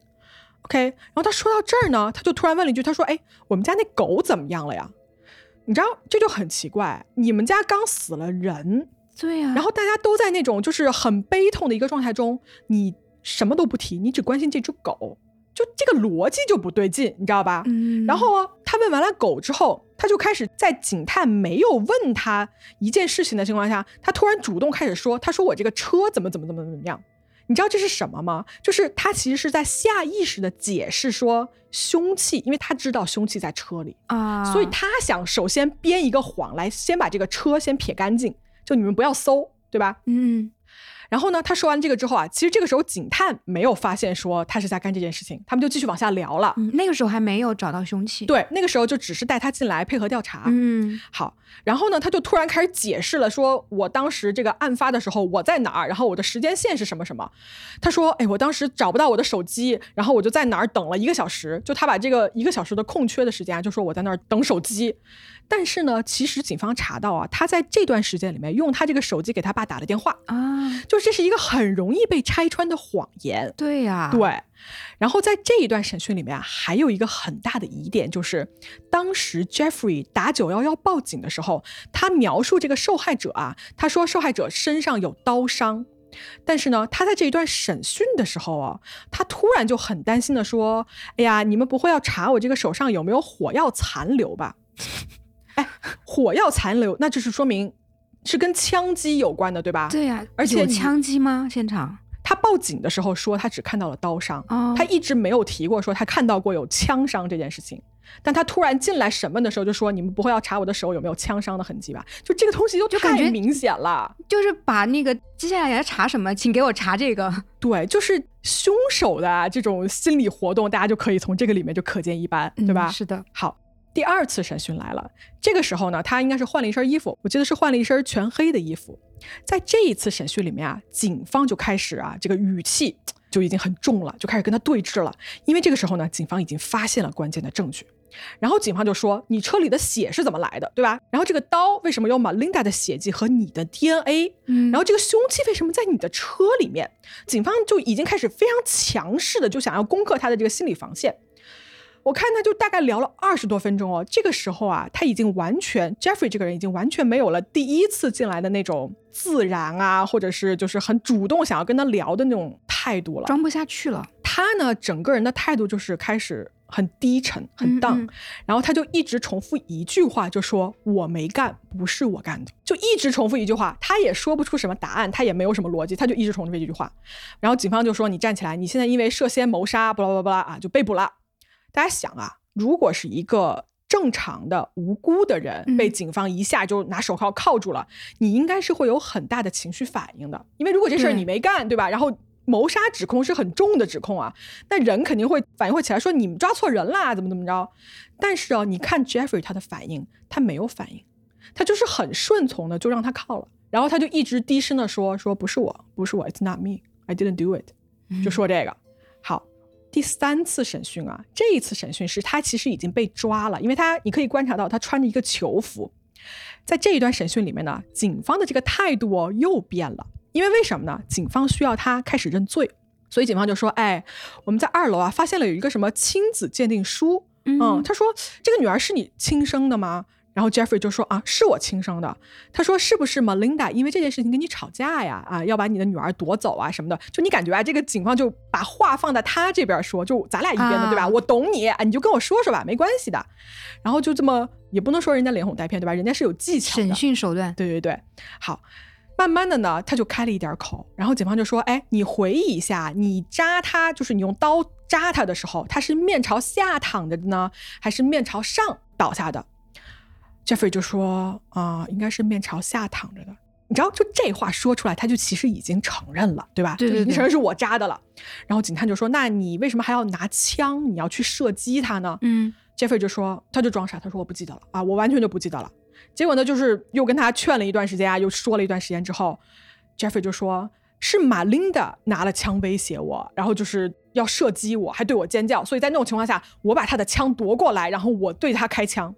OK，然后他说到这儿呢，他就突然问了一句，他说：“哎，我们家那狗怎么样了呀？”你知道这就很奇怪，你们家刚死了人，对呀、然后大家都在那种就是很悲痛的一个状态中，你什么都不提，你只关心这只狗，就这个逻辑就不对劲，你知道吧？嗯，然后啊，他问完了狗之后，他就开始在警探没有问他一件事情的情况下，他突然主动开始说：“他说我这个车怎么怎么怎么怎么样。”你知道这是什么吗？就是他其实是在下意识的解释说凶器，因为他知道凶器在车里，啊，所以他想首先编一个谎来，先把这个车先撇干净，就你们不要搜，对吧？嗯然后呢，他说完这个之后啊，其实这个时候警探没有发现说他是在干这件事情，他们就继续往下聊了。嗯，那个时候还没有找到凶器。对，那个时候就只是带他进来配合调查。嗯，好，然后呢，他就突然开始解释了，说我当时这个案发的时候我在哪儿，然后我的时间线是什么什么。他说，哎，我当时找不到我的手机，然后我就在哪儿等了一个小时，就他把这个一个小时的空缺的时间，就说我在那儿等手机。但是呢，其实警方查到啊，他在这段时间里面用他这个手机给他爸打了电话啊，就这是一个很容易被拆穿的谎言。对呀，对。然后在这一段审讯里面啊，还有一个很大的疑点，就是当时 Jeffrey 打九幺幺报警的时候，他描述这个受害者啊，他说受害者身上有刀伤，但是呢，他在这一段审讯的时候啊，他突然就很担心的说：“哎呀，你们不会要查我这个手上有没有火药残留吧？”哎，火药残留，那就是说明是跟枪击有关的，对吧？对呀，而且有枪击吗？现场？他报警的时候说他只看到了刀伤，哦、他一直没有提过说他看到过有枪伤这件事情。但他突然进来审问的时候就说：“你们不会要查我的手有没有枪伤的痕迹吧？”就这个东西就就感觉明显了，就是把那个接下来要查什么，请给我查这个。对，就是凶手的这种心理活动，大家就可以从这个里面就可见一斑，对吧？嗯、是的。好。第二次审讯来了，这个时候呢，他应该是换了一身衣服，我记得是换了一身全黑的衣服。在这一次审讯里面啊，警方就开始啊，这个语气 就已经很重了，就开始跟他对峙了。因为这个时候呢，警方已经发现了关键的证据。然后警方就说：“你车里的血是怎么来的，对吧？然后这个刀为什么有 Melinda 的血迹和你的 DNA？嗯，然后这个凶器为什么在你的车里面？”警方就已经开始非常强势的就想要攻克他的这个心理防线。我看他就大概聊了二十多分钟哦，这个时候啊，他已经完全 Jeffrey 这个人已经完全没有了第一次进来的那种自然啊，或者是就是很主动想要跟他聊的那种态度了，装不下去了。他呢，整个人的态度就是开始很低沉、很荡，嗯嗯然后他就一直重复一句话，就说我没干，不是我干的，就一直重复一句话，他也说不出什么答案，他也没有什么逻辑，他就一直重复这句话。然后警方就说你站起来，你现在因为涉嫌谋杀，巴拉巴拉巴拉啊，就被捕了。大家想啊，如果是一个正常的无辜的人嗯被警方一下就拿手铐铐住了，你应该是会有很大的情绪反应的，因为如果这事儿你没干，对吧？然后谋杀指控是很重的指控啊，那人肯定会反应会起来说你们抓错人啦，怎么怎么着？但是啊，你看 Jeffrey 他的反应，他没有反应，他就是很顺从的就让他铐了，然后他就一直低声的说说不是我，不是我，It's not me，I didn't do it，就说这个。好，第三次审讯啊，这一次审讯是他其实已经被抓了，因为他你可以观察到他穿着一个囚服，在这一段审讯里面呢，警方的这个态度哦又变了，因为为什么呢？警方需要他开始认罪，所以警方就说：“哎，我们在二楼啊发现了有一个什么亲子鉴定书，嗯，他说这个女儿是你亲生的吗？”然后 Jeffrey 就说啊，是我亲生的。他说是不是 Melinda 因为这件事情跟你吵架呀？啊，要把你的女儿夺走啊什么的？就你感觉啊，这个警方就把话放在他这边说，就咱俩一边的，啊对吧？我懂你，啊，你就跟我说说吧，没关系的。然后就这么也不能说人家连哄带骗，对吧？人家是有技巧的审。讯手段，对对对，好。慢慢的呢，他就开了一点口，然后警方就说：“哎，你回忆一下，你扎他，就是你用刀扎他的时候，他是面朝下躺着的呢，还是面朝上倒下的？”Jeffrey 就说：“啊、应该是面朝下躺着的。”你知道，就这话说出来，他就其实已经承认了，对吧？对对对就已经承认是我扎的了。然后警探就说：“那你为什么还要拿枪？你要去射击他呢？”嗯 Jeffrey 就说，他就装傻，他说我不记得了啊，我完全就不记得了。结果呢，就是又跟他劝了一段时间啊，又说了一段时间之后，Jeffrey 就说是玛琳达拿了枪威胁我，然后就是要射击我，还对我尖叫，所以在那种情况下，我把他的枪夺过来，然后我对他开枪。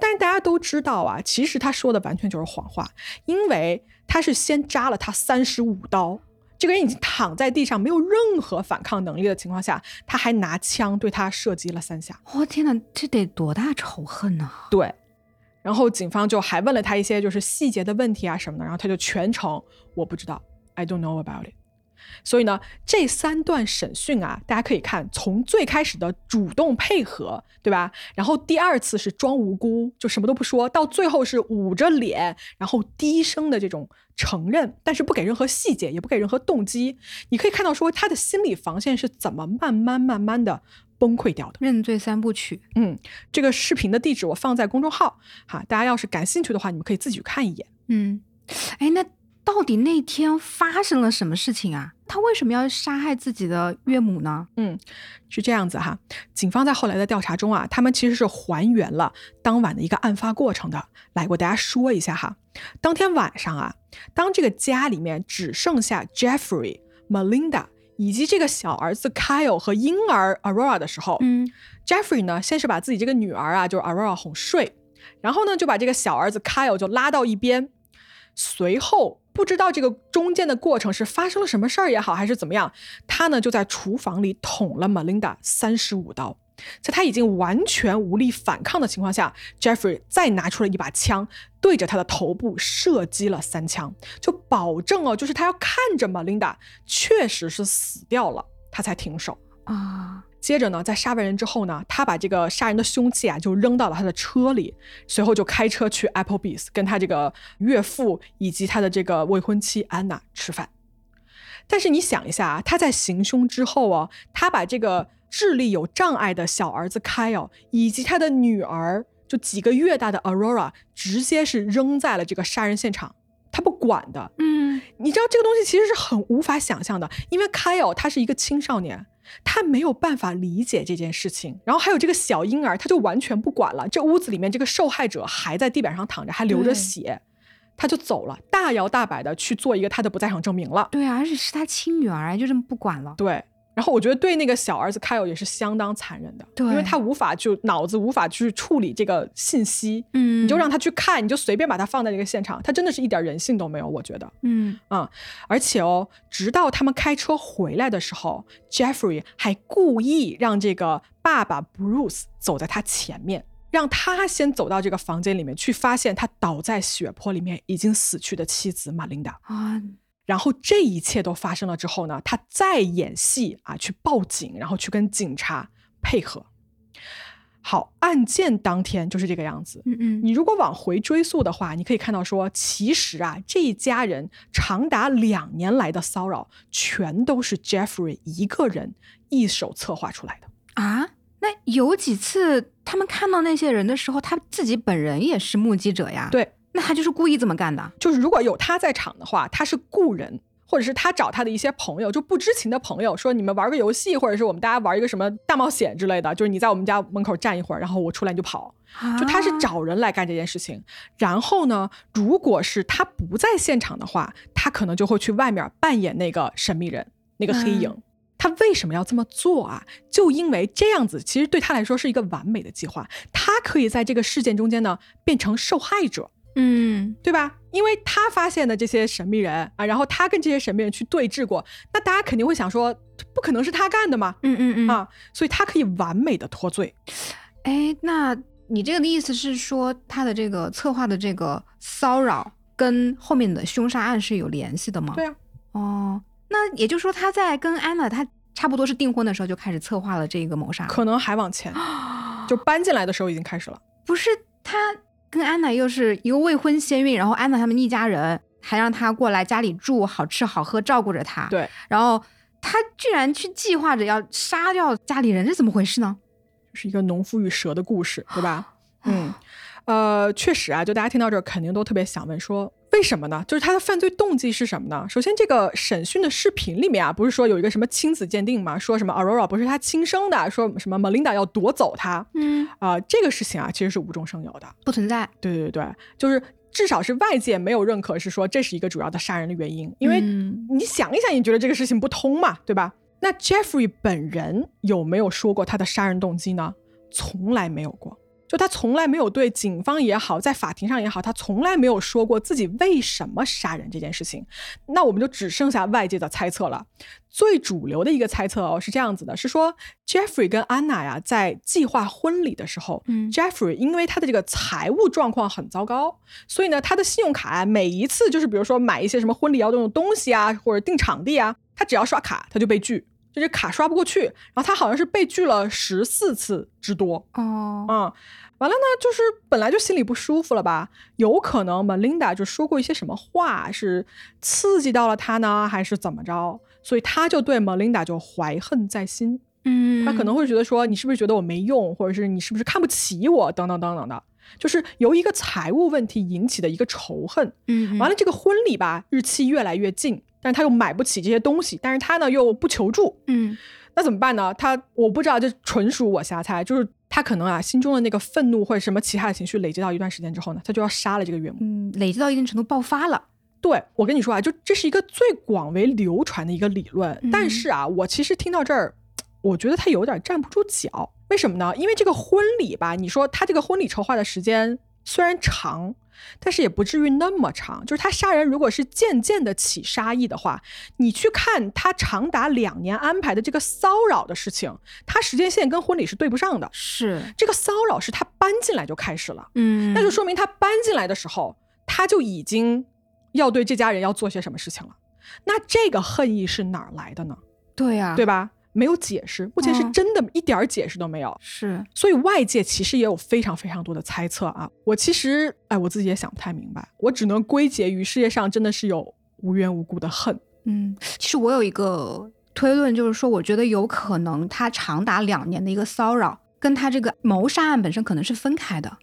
但是大家都知道啊，其实他说的完全就是谎话，因为他是先扎了他三十五刀。这个人已经躺在地上，没有任何反抗能力的情况下，他还拿枪对他射击了三下。我、天哪，这得多大仇恨呢、对，然后警方就还问了他一些就是细节的问题啊什么的，然后他就全程我不知道，I don't know about it。所以呢，这三段审讯啊，大家可以看，从最开始的主动配合，对吧？然后第二次是装无辜，就什么都不说，到最后是捂着脸，然后低声的这种承认，但是不给任何细节，也不给任何动机。你可以看到说他的心理防线是怎么慢慢慢慢的崩溃掉的。认罪三部曲，嗯，这个视频的地址我放在公众号哈，大家要是感兴趣的话，你们可以自己去看一眼。嗯，哎，那到底那天发生了什么事情啊？他为什么要杀害自己的岳母呢？嗯，是这样子哈。警方在后来的调查中啊，他们其实是还原了当晚的一个案发过程的。来，我大家说一下哈。当天晚上啊，当这个家里面只剩下 Jeffrey、Melinda 以及这个小儿子 Kyle 和婴儿 Aurora 的时候，嗯，Jeffrey 呢，先是把自己这个女儿啊，就是 Aurora 哄睡，然后呢，就把这个小儿子 Kyle 就拉到一边，随后。不知道这个中间的过程是发生了什么事儿也好，还是怎么样，他呢就在厨房里捅了 Melinda 三十五刀，在他已经完全无力反抗的情况下，Jeffrey 再拿出了一把枪，对着他的头部射击了三枪，就保证哦，就是他要看着 Melinda 确实是死掉了，他才停手啊。接着呢，在杀完人之后呢，他把这个杀人的凶器啊就扔到了他的车里，随后就开车去 Applebee's 跟他这个岳父以及他的这个未婚妻安娜吃饭。但是你想一下啊，他在行凶之后啊，他把这个智力有障碍的小儿子 Kyle 以及他的女儿就几个月大的 Aurora 直接是扔在了这个杀人现场，他不管的。嗯，你知道这个东西其实是很无法想象的，因为 Kyle 他是一个青少年。他没有办法理解这件事情，然后还有这个小婴儿，他就完全不管了。这屋子里面这个受害者还在地板上躺着，还流着血，他就走了，大摇大摆的去做一个他的不在场证明了。对啊，而且是他亲女儿，就这么不管了。对。然后我觉得对那个小儿子 Kyle 也是相当残忍的，对，因为他无法就脑子无法去处理这个信息，嗯，你就让他去看，你就随便把他放在这个现场，他真的是一点人性都没有，我觉得，嗯啊，而且哦，直到他们开车回来的时候，Jeffrey 还故意让这个爸爸 Bruce 走在他前面，让他先走到这个房间里面去，发现他倒在血泊里面已经死去的妻子玛琳达啊。然后这一切都发生了之后呢，他再演戏啊，去报警，然后去跟警察配合。好，案件当天就是这个样子。嗯嗯，你如果往回追溯的话，你可以看到说，其实啊，这一家人长达两年来的骚扰，全都是 Jeffrey 一个人一手策划出来的啊。那有几次他们看到那些人的时候，他自己本人也是目击者呀？对。那他就是故意这么干的，就是如果有他在场的话，他是雇人，或者是他找他的一些朋友，就不知情的朋友，说你们玩个游戏，或者是我们大家玩一个什么大冒险之类的，就是你在我们家门口站一会儿，然后我出来你就跑，就他是找人来干这件事情。然后呢，如果是他不在现场的话，他可能就会去外面扮演那个神秘人，那个黑影。他为什么要这么做啊？就因为这样子，其实对他来说是一个完美的计划，他可以在这个事件中间呢变成受害者。嗯，对吧？因为他发现的这些神秘人啊，然后他跟这些神秘人去对峙过，那大家肯定会想说，不可能是他干的嘛？嗯嗯嗯啊，所以他可以完美的脱罪。哎，那你这个的意思是说，他的这个策划的这个骚扰跟后面的凶杀案是有联系的吗？对啊。哦，那也就是说，他在跟安娜他差不多是订婚的时候就开始策划了这个谋杀，可能还往前，就搬进来的时候已经开始了。不是他。跟安娜又是一个未婚先孕，然后安娜他们一家人还让他过来家里住，好吃好喝，照顾着她。对，然后他居然去计划着要杀掉家里人，这怎么回事呢？是一个农夫与蛇的故事，对吧？嗯，呃，确实啊，就大家听到这儿肯定都特别想问说。为什么呢？就是他的犯罪动机是什么呢？首先，这个审讯的视频里面啊，不是说有一个什么亲子鉴定吗？说什么 Aurora 不是他亲生的，说什么 Melinda 要夺走他。嗯啊，这个事情啊，其实是无中生有的，不存在。对对对，就是至少是外界没有认可，是说这是一个主要的杀人的原因。因为你想一想，你觉得这个事情不通嘛，对吧？那 Jeffrey 本人有没有说过他的杀人动机呢？从来没有过。就他从来没有对警方也好，在法庭上也好，他从来没有说过自己为什么杀人这件事情。那我们就只剩下外界的猜测了。最主流的一个猜测哦是这样子的：是说 Jeffrey 跟安娜呀在计划婚礼的时候，嗯，Jeffrey 因为他的这个财务状况很糟糕，所以呢，他的信用卡每一次就是比如说买一些什么婚礼要用的东西啊，或者订场地啊，他只要刷卡他就被拒。就是卡刷不过去，然后他好像是被拒了十四次之多哦，嗯，完了呢，就是本来就心里不舒服了吧，有可能 Melinda 就说过一些什么话，是刺激到了他呢，还是怎么着？所以他就对 Melinda 就怀恨在心，嗯，他可能会觉得说，你是不是觉得我没用，或者是你是不是看不起我，等等等等的。就是由一个财务问题引起的一个仇恨。嗯完了，这个婚礼吧，日期越来越近，但是他又买不起这些东西，但是他呢又不求助，嗯那怎么办呢？他我不知道，这纯属我瞎猜，就是他可能啊心中的那个愤怒或者什么其他的情绪累积到一段时间之后呢，他就要杀了这个岳母。嗯，累积到一定程度爆发了。对我跟你说啊，就这是一个最广为流传的一个理论，嗯但是啊，我其实听到这儿，我觉得他有点站不住脚。为什么呢？因为这个婚礼吧，你说他这个婚礼筹划的时间虽然长，但是也不至于那么长。就是他杀人如果是渐渐的起杀意的话，你去看他长达两年安排的这个骚扰的事情，他时间线跟婚礼是对不上的。是，这个骚扰是他搬进来就开始了。嗯那就说明他搬进来的时候，他就已经要对这家人要做些什么事情了。那这个恨意是哪儿来的呢？对呀、对吧？没有解释，目前是嗯真的一点儿解释都没有。是，所以外界其实也有非常非常多的猜测啊。我其实哎，我自己也想不太明白，我只能归结于世界上真的是有无缘无故的恨。嗯，其实我有一个推论，就是说，我觉得有可能他长达两年的一个骚扰，跟他这个谋杀案本身可能是分开的。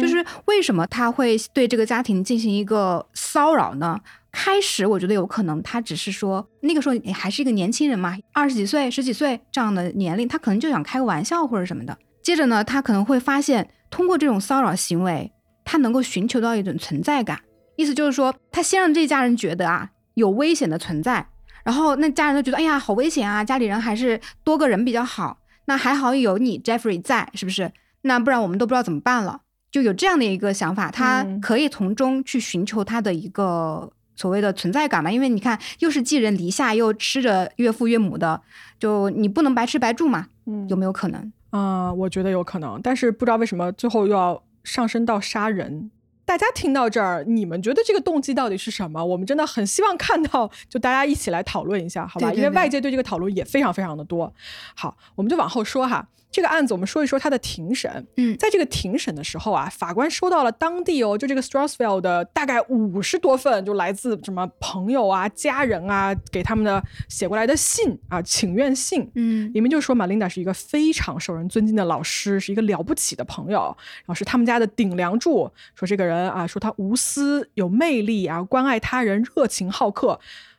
就是为什么他会对这个家庭进行一个骚扰呢？开始我觉得有可能他只是说那个时候你还是一个年轻人嘛，二十几岁、十几岁这样的年龄，他可能就想开个玩笑或者什么的。接着呢，他可能会发现通过这种骚扰行为，他能够寻求到一种存在感。意思就是说，他先让这家人觉得啊有危险的存在，然后那家人都觉得哎呀好危险啊，家里人还是多个人比较好。那还好有你 Jeffrey 在，是不是？那不然我们都不知道怎么办了。就有这样的一个想法，他嗯可以从中去寻求他的一个所谓的存在感嘛。因为你看，又是寄人篱下，又吃着岳父岳母的，就你不能白吃白住嘛。嗯有没有可能？啊、我觉得有可能，但是不知道为什么最后又要上升到杀人。大家听到这儿，你们觉得这个动机到底是什么？我们真的很希望看到，就大家一起来讨论一下，好吧？对对对因为外界对这个讨论也非常非常的多。好，我们就往后说哈。这个案子，我们说一说他的庭审。嗯在这个庭审的时候啊，法官收到了当地哦，就这个 Strasville 的大概五十多份，就来自什么朋友啊、家人啊，给他们的写过来的信啊，请愿信。嗯里面就说玛琳达是一个非常受人尊敬的老师，是一个了不起的朋友，然后是他们家的顶梁柱。说这个人啊，说他无私、有魅力啊，关爱他人、热情好客，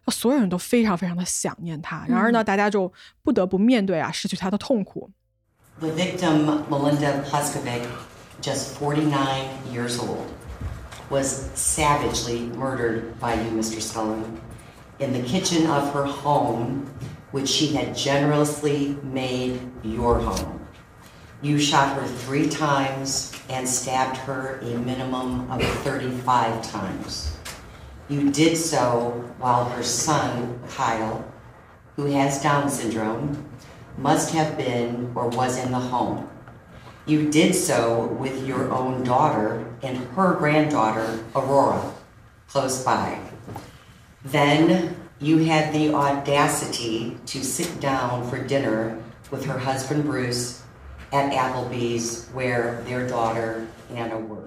所有人都非常非常的想念他。然而呢，大家就不得不面对啊失去他的痛苦。The victim, Melinda Pleskovic, just 49 years old, was savagely murdered by you, Mr. Scullin, in the kitchen of her home, which she had generously made your home. You shot her three times and stabbed her a minimum of 35 times. You did so while her son, Kyle, who has Down syndrome, must have been or was in the home. You did so with your own daughter and her granddaughter, Aurora, close by. Then you had the audacity to sit down for dinner with her husband Bruce at Applebee's, where their daughter Anna worked.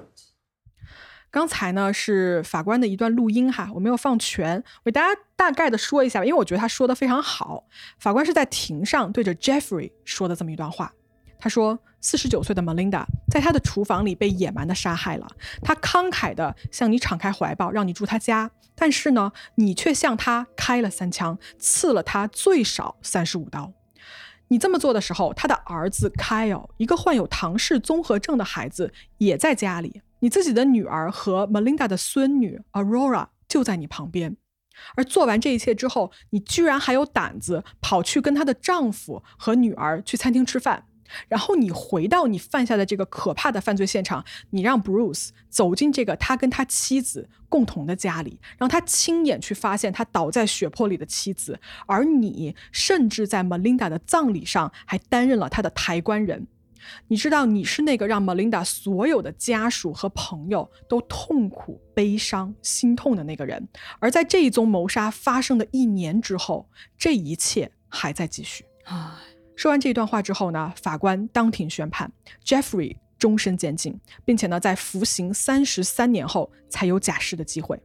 刚才呢是法官的一段录音哈，我没有放全，我给大家大概的说一下吧，因为我觉得他说的非常好。法官是在庭上对着 Jeffrey 说的这么一段话，他说：“四十九岁的 Melinda 在他的厨房里被野蛮的杀害了，他慷慨的向你敞开怀抱，让你住他家，但是呢，你却向他开了三枪，刺了他最少三十五刀。”你这么做的时候，他的儿子 Kyle，一个患有唐氏综合症的孩子，也在家里。你自己的女儿和 Melinda 的孙女 Aurora 就在你旁边。而做完这一切之后，你居然还有胆子跑去跟她的丈夫和女儿去餐厅吃饭，然后你回到你犯下的这个可怕的犯罪现场，你让 Bruce 走进这个他跟他妻子共同的家里，让他亲眼去发现他倒在血泊里的妻子，而你甚至在 Melinda 的葬礼上还担任了他的抬棺人。你知道你是那个让 Melinda 所有的家属和朋友都痛苦、悲伤、心痛的那个人，而在这一宗谋杀发生的一年之后，这一切还在继续。啊，说完这段话之后呢，法官当庭宣判 Jeffrey 终身监禁，并且呢，在服刑三十三年后才有假释的机会。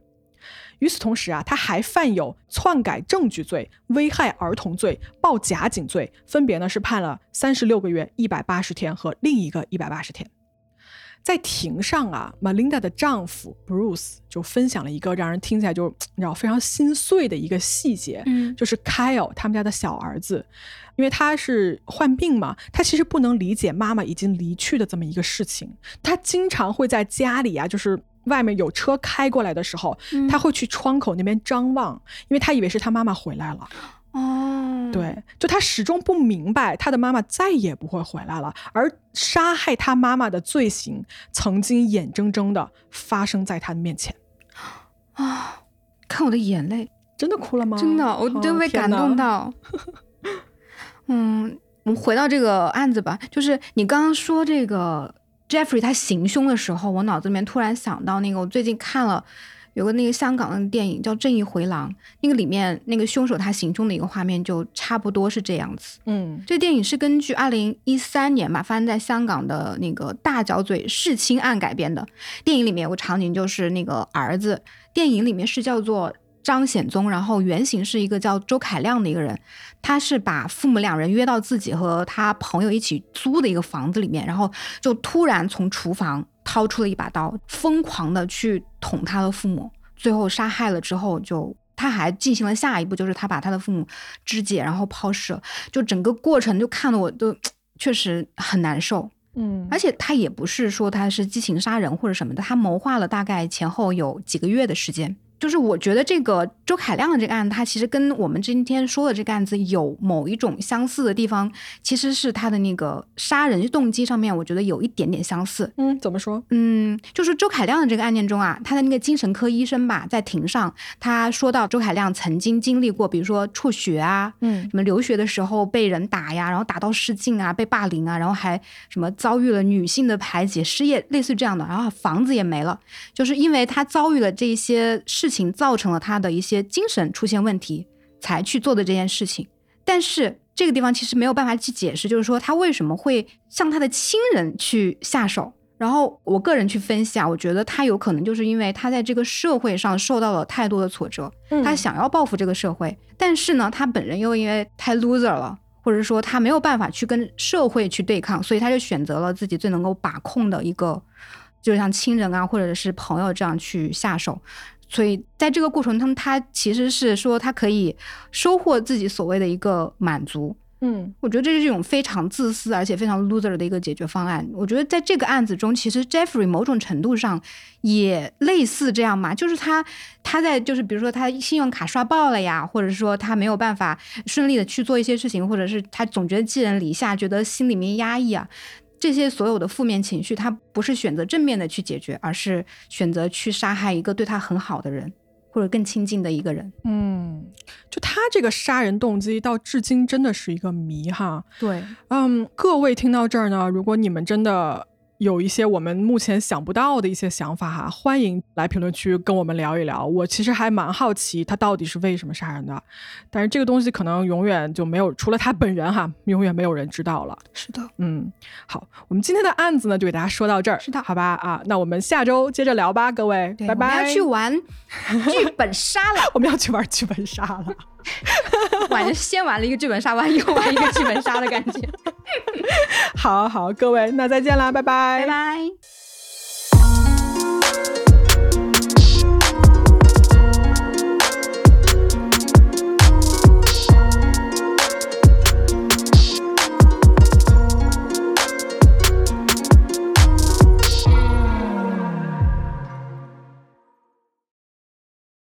与此同时啊，他还犯有篡改证据罪、危害儿童罪、报假警罪，分别呢是判了三十六个月、一百八十天和另一个一百八十天。在庭上啊，Melinda 的丈夫 Bruce 就分享了一个让人听起来就你知道非常心碎的一个细节，嗯就是 Kyle 他们家的小儿子，因为他是患病嘛，他其实不能理解妈妈已经离去的这么一个事情，他经常会在家里啊，就是。外面有车开过来的时候，嗯他会去窗口那边张望，因为他以为是他妈妈回来了。哦，，对，就他始终不明白他的妈妈再也不会回来了，而杀害他妈妈的罪行曾经眼睁睁的发生在他的面前。啊，看我的眼泪，真的哭了吗？真的，我哦真被感动到。嗯，我们回到这个案子吧，就是你刚刚说这个 Jeffrey 他行凶的时候，我脑子里面突然想到那个我最近看了有个那个香港的电影叫《正义回廊》，那个里面那个凶手他行凶的一个画面就差不多是这样子。嗯这电影是根据二零一三年吧发生在香港的那个大角嘴弑亲案改编的。电影里面有个场景就是那个儿子，电影里面是叫做张显宗，然后原型是一个叫周凯亮的一个人，他是把父母两人约到自己和他朋友一起租的一个房子里面，然后就突然从厨房掏出了一把刀，疯狂的去捅他的父母，最后杀害了之后就。他还进行了下一步，就是他把他的父母肢解，然后抛尸了。就整个过程就看得我都 确实很难受。嗯而且他也不是说他是激情杀人或者什么的，他谋划了大概前后有几个月的时间。就是我觉得这个周凯亮的这个案子，他其实跟我们今天说的这个案子有某一种相似的地方，其实是他的那个杀人动机上面，我觉得有一点点相似。嗯，怎么说？嗯，就是周凯亮的这个案件中啊，他的那个精神科医生吧，在庭上他说到周凯亮曾经经历过，比如说辍学啊，嗯什么留学的时候被人打呀，然后打到失禁啊，被霸凌啊，然后还什么遭遇了女性的排挤、失业，类似于这样的，然后房子也没了，就是因为他遭遇了这些事情，造成了他的一些精神出现问题，才去做的这件事情。但是这个地方其实没有办法去解释，就是说他为什么会向他的亲人去下手。然后我个人去分析啊，我觉得他有可能就是因为他在这个社会上受到了太多的挫折，嗯他想要报复这个社会，但是呢，他本人又因为太 loser 了，或者说他没有办法去跟社会去对抗，所以他就选择了自己最能够把控的一个，就像亲人啊，或者是朋友这样去下手。所以在这个过程中，他其实是说他可以收获自己所谓的一个满足。嗯我觉得这是一种非常自私而且非常 loser 的一个解决方案。我觉得在这个案子中，其实 Jeffrey 某种程度上也类似这样嘛，就是他他在就是比如说他信用卡刷爆了呀，或者说他没有办法顺利的去做一些事情，或者是他总觉得寄人篱下，觉得心里面压抑啊。这些所有的负面情绪，他不是选择正面的去解决，而是选择去杀害一个对他很好的人，或者更亲近的一个人。嗯，就他这个杀人动机到至今真的是一个谜哈。对，嗯，各位听到这儿呢，如果你们真的有一些我们目前想不到的一些想法哈，欢迎来评论区跟我们聊一聊。我其实还蛮好奇他到底是为什么杀人的，但是这个东西可能永远就没有，除了他本人哈，永远没有人知道了。是的，嗯，好，我们今天的案子呢就给大家说到这儿，是的好吧啊，那我们下周接着聊吧，各位，拜拜。我们要去玩剧本杀了。我们要去玩剧本杀了。玩先玩了一个剧本杀，完又玩一个剧本杀的感觉。好好，各位，那再见啦，拜拜，拜拜。